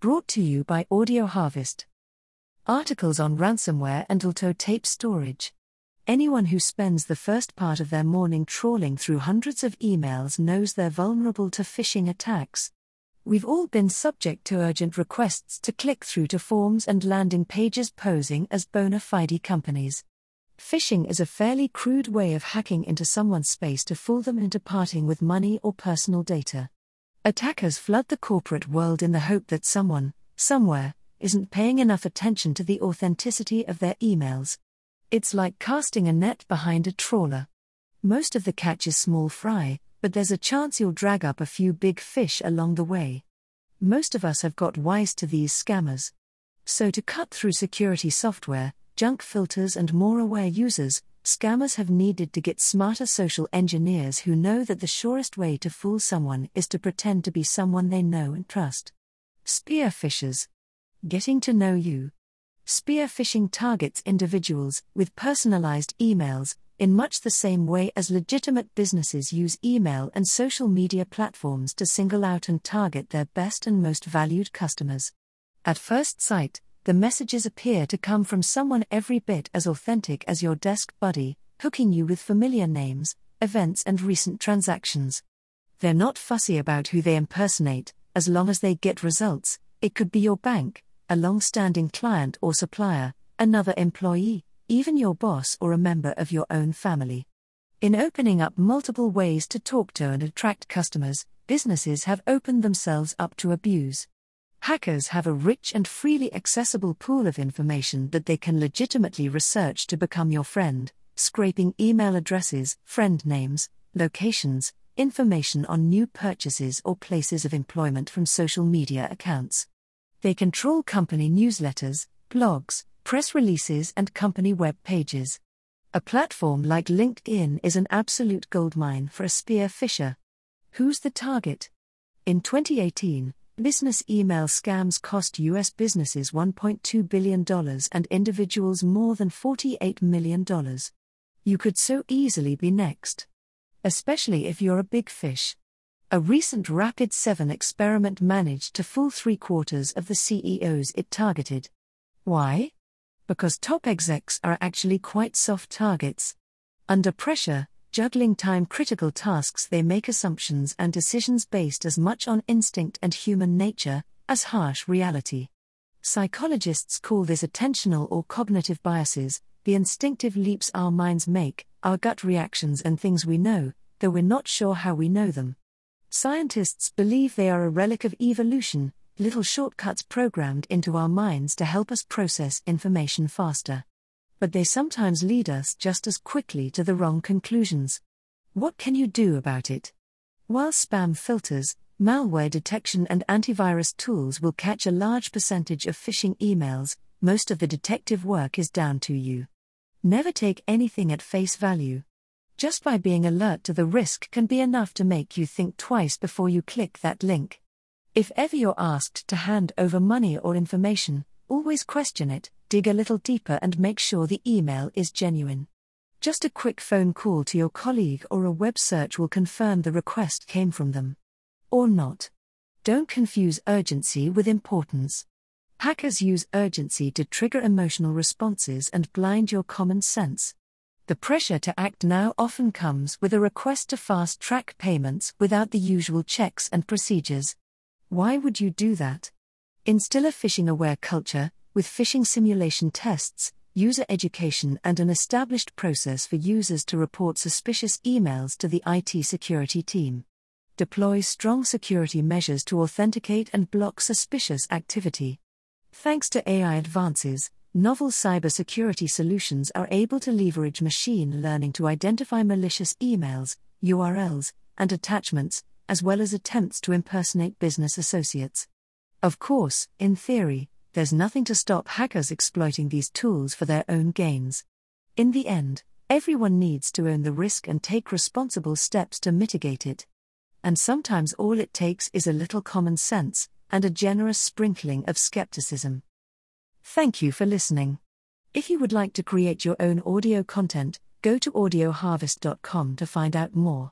Brought to you by Audio Harvest. Articles on ransomware and auto tape storage. Anyone who spends the first part of their morning trawling through hundreds of emails knows they're vulnerable to phishing attacks. We've all been subject to urgent requests to click through to forms and landing pages posing as bona fide companies. Phishing is a fairly crude way of hacking into someone's space to fool them into parting with money or personal data. Attackers flood the corporate world in the hope that someone, somewhere, isn't paying enough attention to the authenticity of their emails. It's like casting a net behind a trawler. Most of the catch is small fry, but there's a chance you'll drag up a few big fish along the way. Most of us have got wise to these scammers. So, to cut through security software, junk filters, and more aware users, Scammers have needed to get smarter social engineers who know that the surest way to fool someone is to pretend to be someone they know and trust. Spear phishers. Getting to know you. Spear phishing targets individuals with personalized emails, in much the same way as legitimate businesses use email and social media platforms to single out and target their best and most valued customers. At first sight, the messages appear to come from someone every bit as authentic as your desk buddy, hooking you with familiar names, events, and recent transactions. They're not fussy about who they impersonate, as long as they get results. It could be your bank, a long standing client or supplier, another employee, even your boss or a member of your own family. In opening up multiple ways to talk to and attract customers, businesses have opened themselves up to abuse. Hackers have a rich and freely accessible pool of information that they can legitimately research to become your friend, scraping email addresses, friend names, locations, information on new purchases or places of employment from social media accounts. They control company newsletters, blogs, press releases, and company web pages. A platform like LinkedIn is an absolute goldmine for a spear phisher. Who's the target? In 2018, Business email scams cost U.S. businesses $1.2 billion and individuals more than $48 million. You could so easily be next. Especially if you're a big fish. A recent Rapid 7 experiment managed to fool three quarters of the CEOs it targeted. Why? Because top execs are actually quite soft targets. Under pressure, juggling time critical tasks, they make assumptions and decisions based as much on instinct and human nature as harsh reality. Psychologists call this attentional or cognitive biases, the instinctive leaps our minds make, our gut reactions and things we know, though we're not sure how we know them. Scientists believe they are a relic of evolution, little shortcuts programmed into our minds to help us process information faster but they sometimes lead us just as quickly to the wrong conclusions. What can you do about it? While spam filters, malware detection, and antivirus tools will catch a large percentage of phishing emails, most of the detective work is down to you. Never take anything at face value. Just by being alert to the risk can be enough to make you think twice before you click that link. If ever you're asked to hand over money or information, always question it dig a little deeper and make sure the email is genuine. Just a quick phone call to your colleague or a web search will confirm the request came from them. Or not. Don't confuse urgency with importance. Hackers use urgency to trigger emotional responses and blind your common sense. The pressure to act now often comes with a request to fast track payments without the usual checks and procedures. Why would you do that? Instill a phishing aware culture, with phishing simulation tests, user education, and an established process for users to report suspicious emails to the IT security team. Deploy strong security measures to authenticate and block suspicious activity. Thanks to AI advances, novel cybersecurity solutions are able to leverage machine learning to identify malicious emails, URLs, and attachments, as well as attempts to impersonate business associates. Of course, in theory, there's nothing to stop hackers exploiting these tools for their own gains. In the end, everyone needs to own the risk and take responsible steps to mitigate it. And sometimes all it takes is a little common sense and a generous sprinkling of skepticism. Thank you for listening. If you would like to create your own audio content, go to audioharvest.com to find out more.